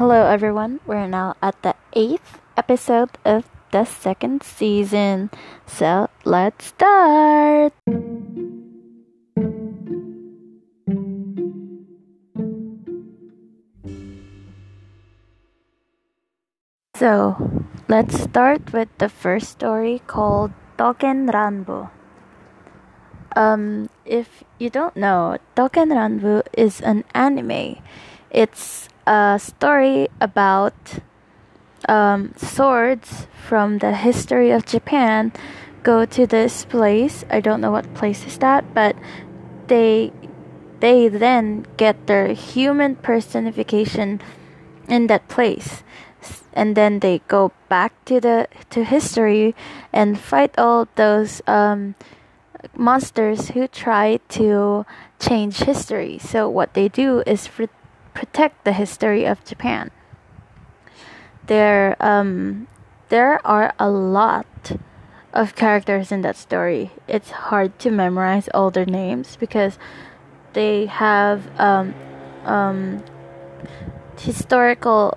Hello, everyone. We're now at the eighth episode of the second season. So let's start. So let's start with the first story called Token Ranbu. Um, if you don't know, Token Ranbu is an anime. It's a story about um, swords from the history of Japan go to this place. I don't know what place is that, but they they then get their human personification in that place and then they go back to the to history and fight all those um, monsters who try to change history. So what they do is re- protect the history of Japan. There um, there are a lot of characters in that story. It's hard to memorize all their names because they have um, um, historical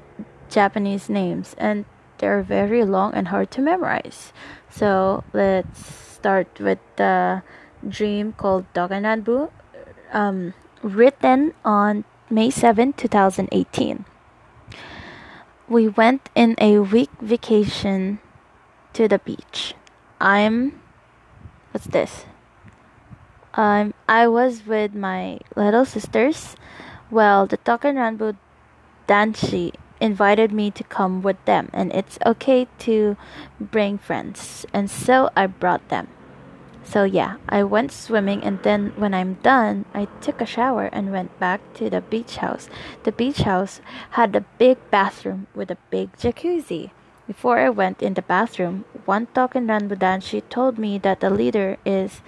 Japanese names and they're very long and hard to memorize. So let's start with the dream called Token Ranbu, um, written on May 7, 2018. We went in a week vacation to the beach. I'm what's this? Um, I was with my little sisters. Well, the Token Ranbu Danshi invited me to come with them, and it's okay to bring friends, and so I brought them. So, yeah, I went swimming, and then when I'm done, I took a shower and went back to the beach house. The beach house had a big bathroom with a big jacuzzi. Before I went in the bathroom, one Token Ranbu she told me that the leader is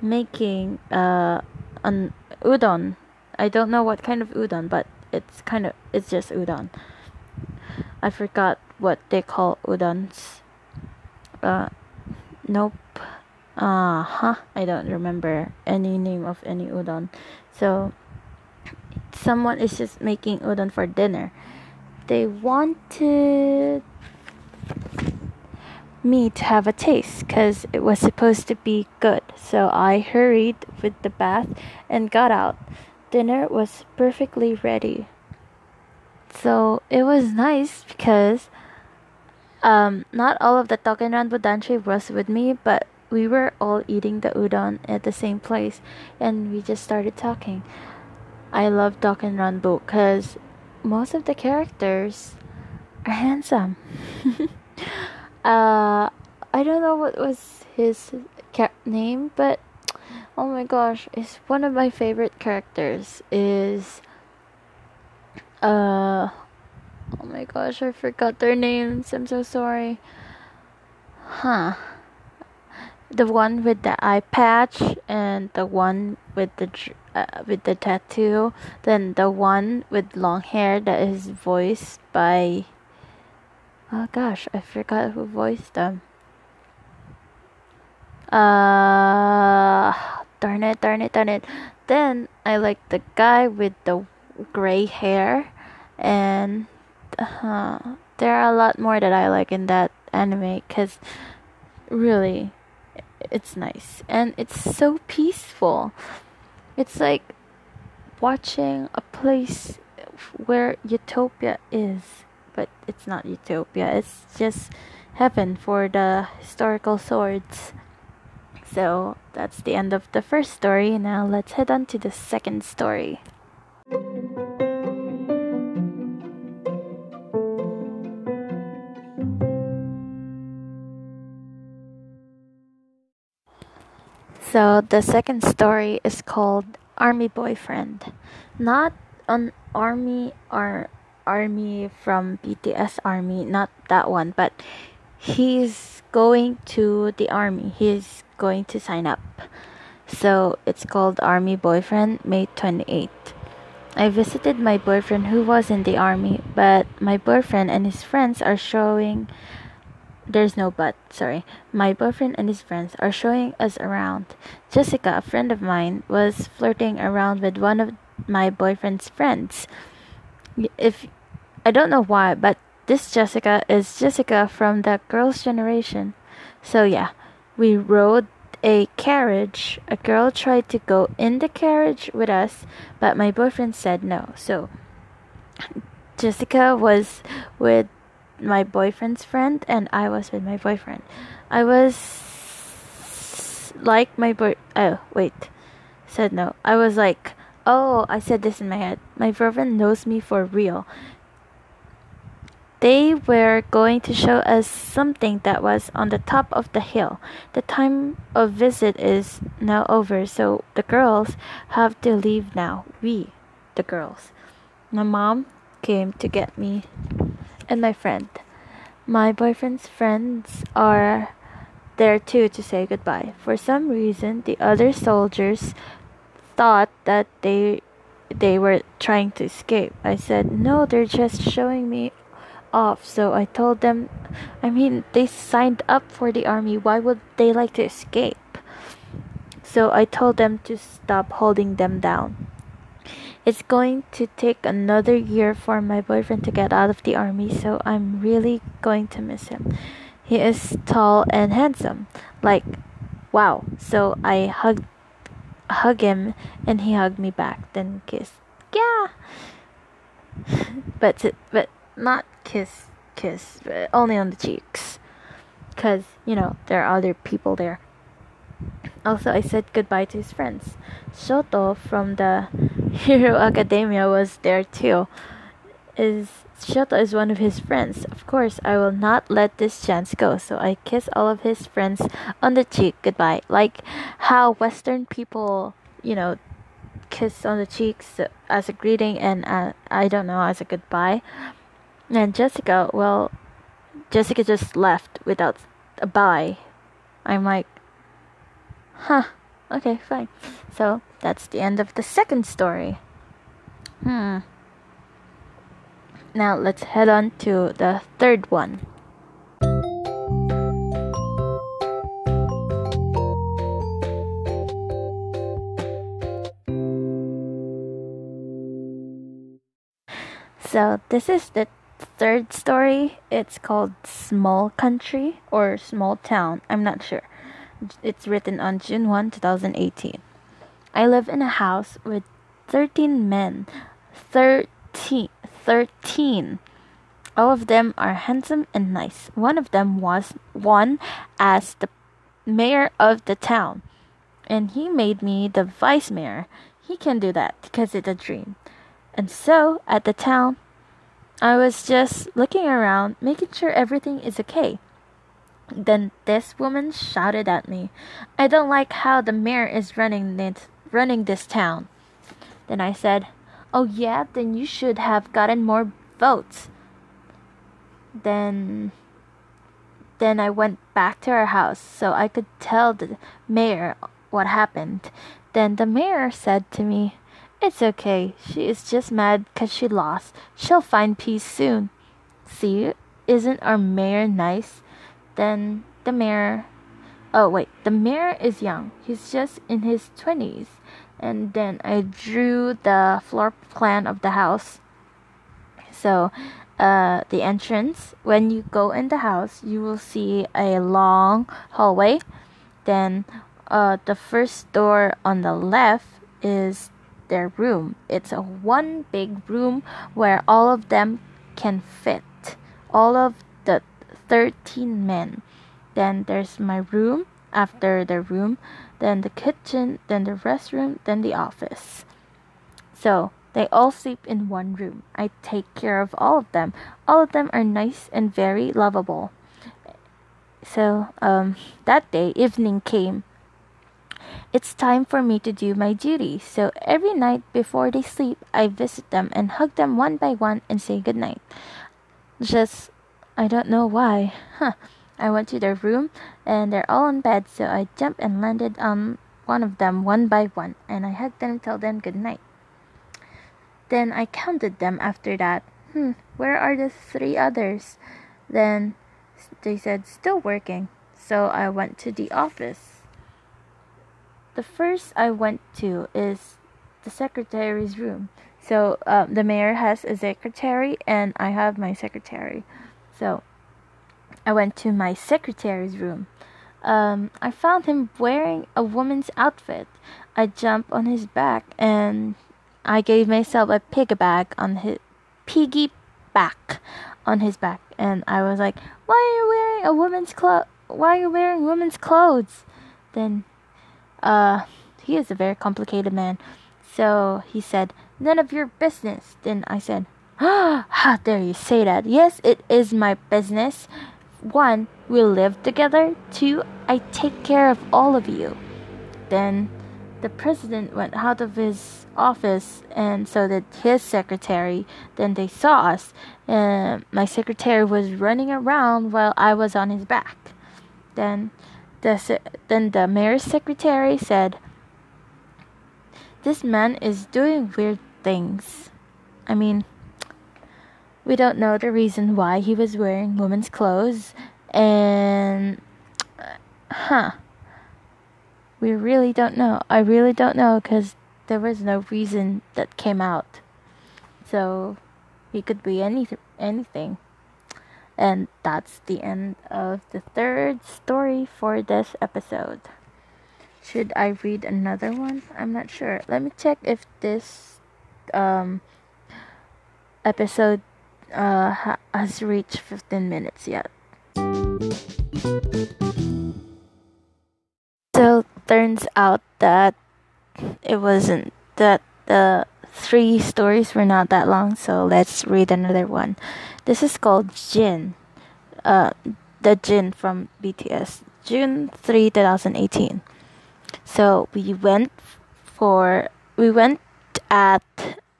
making uh, an udon. I don't know what kind of udon, but it's kind of it's just udon. I forgot what they call udons. Uh, nope. Uh huh. I don't remember any name of any udon. So, someone is just making udon for dinner. They wanted me to have a taste because it was supposed to be good. So I hurried with the bath and got out. Dinner was perfectly ready. So it was nice because um, not all of the Token Ranbu Danshi was with me, but we were all eating the udon at the same place and we just started talking. I love Token Ranbu because most of the characters are handsome. uh, I don't know what was his name, but oh my gosh, it's one of my favorite characters. Is uh, oh my gosh, I forgot their names. I'm so sorry. Huh. The one with the eye patch and the one with the uh, with the tattoo. Then the one with long hair that is voiced by. Oh gosh, I forgot who voiced them. Uh, darn it, darn it, darn it. Then I like the guy with the gray hair, and uh, there are a lot more that I like in that anime because really it's nice and it's so peaceful. It's like watching a place where utopia is, but it's not utopia, it's just heaven for the historical swords. So that's the end of the first story. Now let's head on to the second story. So the second story is called Army Boyfriend. Not an army or army from BTS army, not that one, but he's going to the army. He's going to sign up. So it's called Army Boyfriend, May 28th. I visited my boyfriend who was in the army, but my boyfriend and his friends are showing there's no but, sorry. My boyfriend and his friends are showing us around. Jessica, a friend of mine, was flirting around with one of my boyfriend's friends. If I don't know why, but this Jessica is Jessica from the girls' generation. So yeah, we rode a carriage. A girl tried to go in the carriage with us, but my boyfriend said no. So Jessica was with my boyfriend's friend and I was with my boyfriend. I was like my boy oh wait. Said no. I was like oh I said this in my head. My boyfriend knows me for real. They were going to show us something that was on the top of the hill. The time of visit is now over, so the girls have to leave now. We, the girls. My mom came to get me and my friend. My boyfriend's friends are there too to say goodbye. For some reason, the other soldiers thought that they they were trying to escape. I said, "No, they're just showing me off. So I told them, I mean, they signed up for the army. Why would they like to escape? So I told them to stop holding them down. It's going to take another year for my boyfriend to get out of the army, so I'm really going to miss him. He is tall and handsome. Like, wow. So I hugged hug him and he hugged me back, then kissed. Yeah. but but not kiss, kiss, but only on the cheeks. Because, you know, there are other people there. Also, I said goodbye to his friends. Shoto from the Hero Academia was there too. Is Shoto is one of his friends. Of course, I will not let this chance go. So I kiss all of his friends on the cheek goodbye, like how Western people, you know, kiss on the cheeks as a greeting and uh, I don't know as a goodbye. And Jessica, well, Jessica just left without a bye. I'm like, huh, okay, fine. So that's the end of the second story. Hmm. Now let's head on to the third one. So this is the third story. It's called Small Country or Small Town. I'm not sure. It's written on June 1, 2018. I live in a house with 13 men. 13. 13. All of them are handsome and nice. One of them was one as the mayor of the town. And he made me the vice mayor. He can do that because it's a dream. And so, at the town, I was just looking around, making sure everything is okay. Then this woman shouted at me, I don't like how the mayor is running this, running this town. Then I said, Oh, yeah, then you should have gotten more votes. Then then I went back to our house so I could tell the mayor what happened. Then the mayor said to me, it's okay. She is just mad because she lost. She'll find peace soon. See, isn't our mayor nice? Then the mayor. Oh, wait. The mayor is young. He's just in his 20s. And then I drew the floor plan of the house. So, uh, the entrance, when you go in the house, you will see a long hallway. Then, uh, the first door on the left is their room. It's a one big room where all of them can fit. All of 13 men. Then there's my room, after the room, then the kitchen, then the restroom, then the office. So, they all sleep in one room. I take care of all of them. All of them are nice and very lovable. So, um, that day, evening came. It's time for me to do my duty, so every night before they sleep, I visit them and hug them one by one and say goodnight. Just, I don't know why. Huh. I went to their room and they're all in bed, so I jumped and landed on one of them one by one and I hugged them and told good night. Then I counted them after that. Hmm, where are the three others? Then they said, still working. So I went to the office the first I went to is the secretary's room. So um, the mayor has a secretary, and I have my secretary. So I went to my secretary's room. Um, I found him wearing a woman's outfit. I jumped on his back and I gave myself a piggyback on his piggy back on his back, and I was like, "Why are you wearing a woman's clothes? Why are you wearing women's clothes?" Then, uh, he is a very complicated man. So he said, "None of your business." Then I said, "Ah, how dare you say that? Yes, it is my business. One, we live together. Two, I take care of all of you." Then the president went out of his office and so did his secretary then they saw us and my secretary was running around while i was on his back then the then the mayor's secretary said this man is doing weird things i mean we don't know the reason why he was wearing women's clothes and huh we really don't know. I really don't know because there was no reason that came out. So he could be any anything. And that's the end of the third story for this episode. Should I read another one? I'm not sure. Let me check if this um, episode uh, ha- has reached 15 minutes yet. So turns out that it wasn't that the three stories were not that long, so let's read another one. This is called Jin. Uh, the Jin from BTS. June 3, 2018. So we went for we went at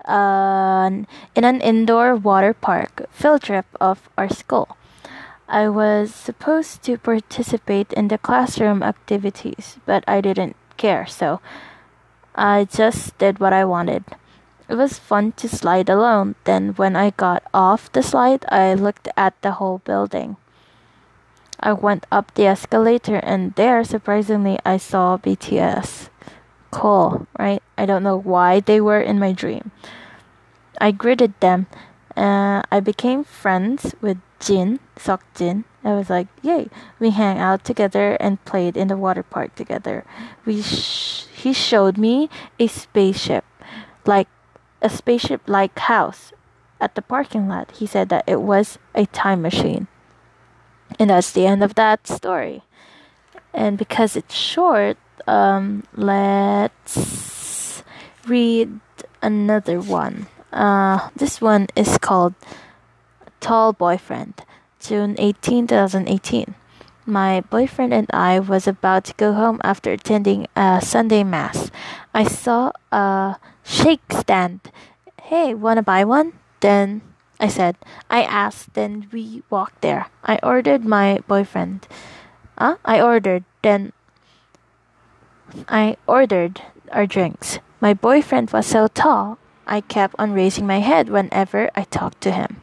in an indoor water park field trip of our school. I was supposed to participate in the classroom activities, but I didn't care, so I just did what I wanted. It was fun to slide alone. Then, when I got off the slide, I looked at the whole building. I went up the escalator, and there, surprisingly, I saw BTS. Cool, right? I don't know why they were in my dream. I greeted them. Uh, I became friends with Jin, Seok Jin. I was like, yay! We hang out together and played in the water park together. We sh- he showed me a spaceship, like a spaceship-like house, at the parking lot. He said that it was a time machine, and that's the end of that story. And because it's short, um, let's read another one. Uh, this one is called tall boyfriend. June 18, 2018. My boyfriend and I was about to go home after attending a Sunday mass. I saw a shake stand. Hey, wanna buy one? Then I said. I asked, then we walked there. I ordered my boyfriend. Huh? I ordered, then I ordered our drinks. My boyfriend was so tall, I kept on raising my head whenever I talked to him.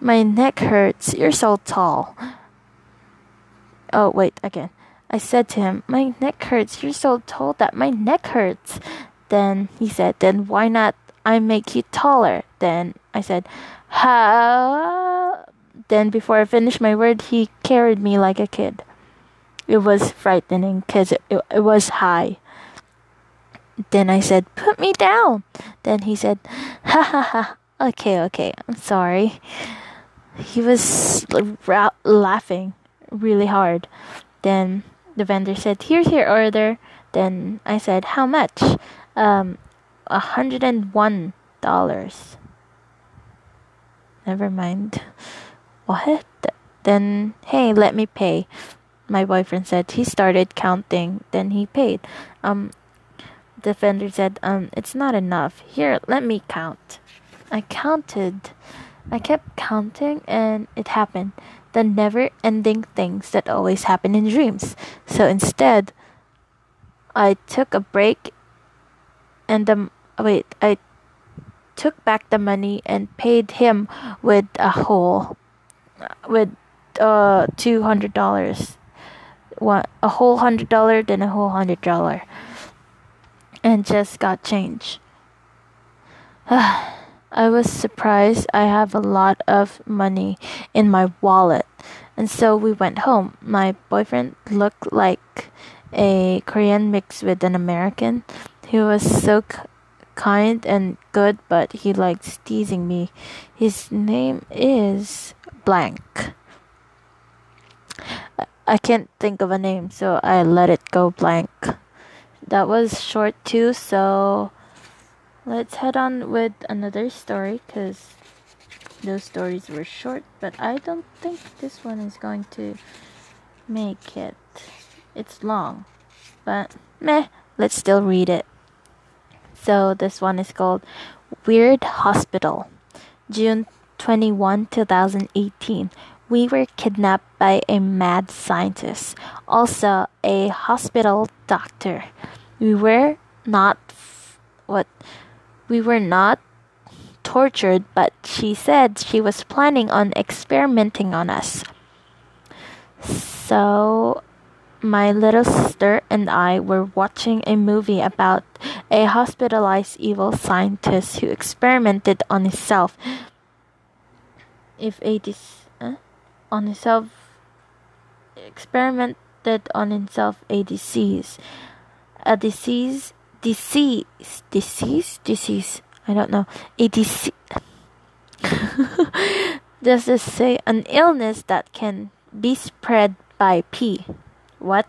My neck hurts. You're so tall. Oh, wait, again. I said to him, My neck hurts. You're so tall that my neck hurts. Then he said, Then why not I make you taller? Then I said, How? Then before I finished my word, he carried me like a kid. It was frightening because it, it, it was high. Then I said, Put me down. Then he said, Ha ha ha. Okay, okay, I'm sorry he was ra- laughing really hard. Then the vendor said, "Here's your order." Then I said, "How much?" Um, a hundred and one dollars. Never mind. What? Then hey, let me pay. My boyfriend said he started counting. Then he paid. Um, the vendor said, um, it's not enough. Here, let me count. I counted. I kept counting and it happened. The never ending things that always happen in dreams. So instead, I took a break and the wait, I took back the money and paid him with a whole with uh two hundred dollars. One a whole hundred dollar then a whole hundred dollar. And just got change. I was surprised I have a lot of money in my wallet. And so we went home. My boyfriend looked like a Korean mixed with an American. He was so kind and good, but he likes teasing me. His name is blank. I can't think of a name, so I let it go blank. That was short too, so let's head on with another story because those stories were short, but I don't think this one is going to make it. It's long, but meh, let's still read it. So this one is called Weird Hospital. June 21, 2018. We were kidnapped by a mad scientist, also a hospital doctor. We were not what we were not tortured, but she said she was planning on experimenting on us. So my little sister and I were watching a movie about a hospitalized evil scientist who experimented on himself. If a dis- on himself experimented on himself a disease, a disease, disease, disease, disease. I don't know a disease. Does this say an illness that can be spread by pee? what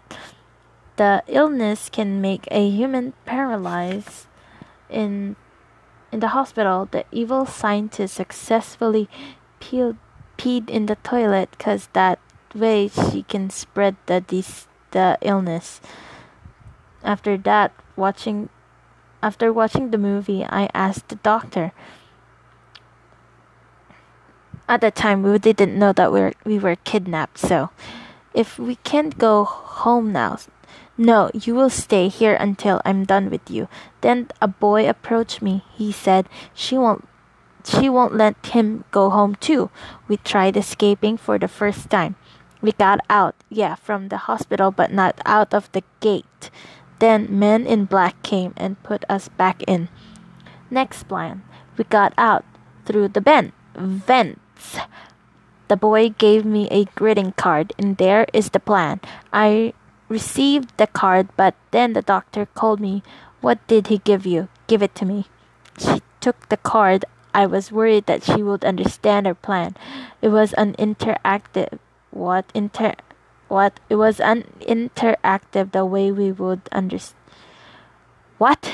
the illness can make a human paralyzed in in the hospital the evil scientist successfully peeled, peed in the toilet because that way she can spread the dis- the illness after that watching after watching the movie i asked the doctor at the time we didn't know that we were, we were kidnapped so if we can't go home now, no, you will stay here until I'm done with you. Then a boy approached me. He said she won't she won't let him go home too. We tried escaping for the first time. We got out, yeah, from the hospital, but not out of the gate. Then men in black came and put us back in. Next plan, we got out through the vent, vents. The boy gave me a greeting card, and there is the plan. I received the card, but then the doctor called me. What did he give you? Give it to me. She took the card. I was worried that she would understand our plan. It was an interactive. What inter? What? It was an interactive the way we would understand. What?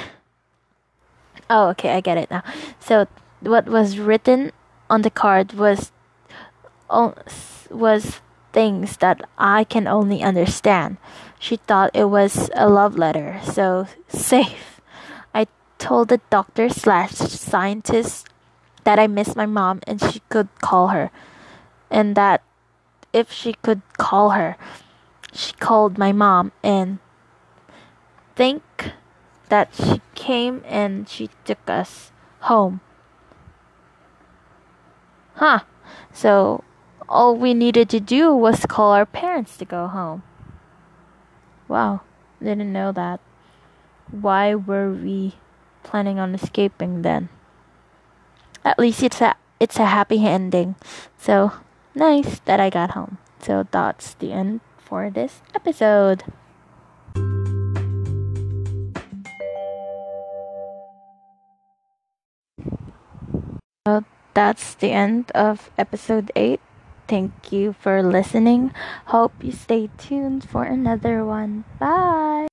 Oh, okay, I get it now. So, what was written on the card was was things that I can only understand. She thought it was a love letter, so safe. I told the doctor slash scientist that I miss my mom and she could call her, and that if she could call her, she called my mom and think that she came and she took us home. Huh. So all we needed to do was call our parents to go home. Wow, didn't know that. Why were we planning on escaping then? At least it's a it's a happy ending. So nice that I got home. So that's the end for this episode. So that's the end of episode 8. Thank you for listening. Hope you stay tuned for another one. Bye.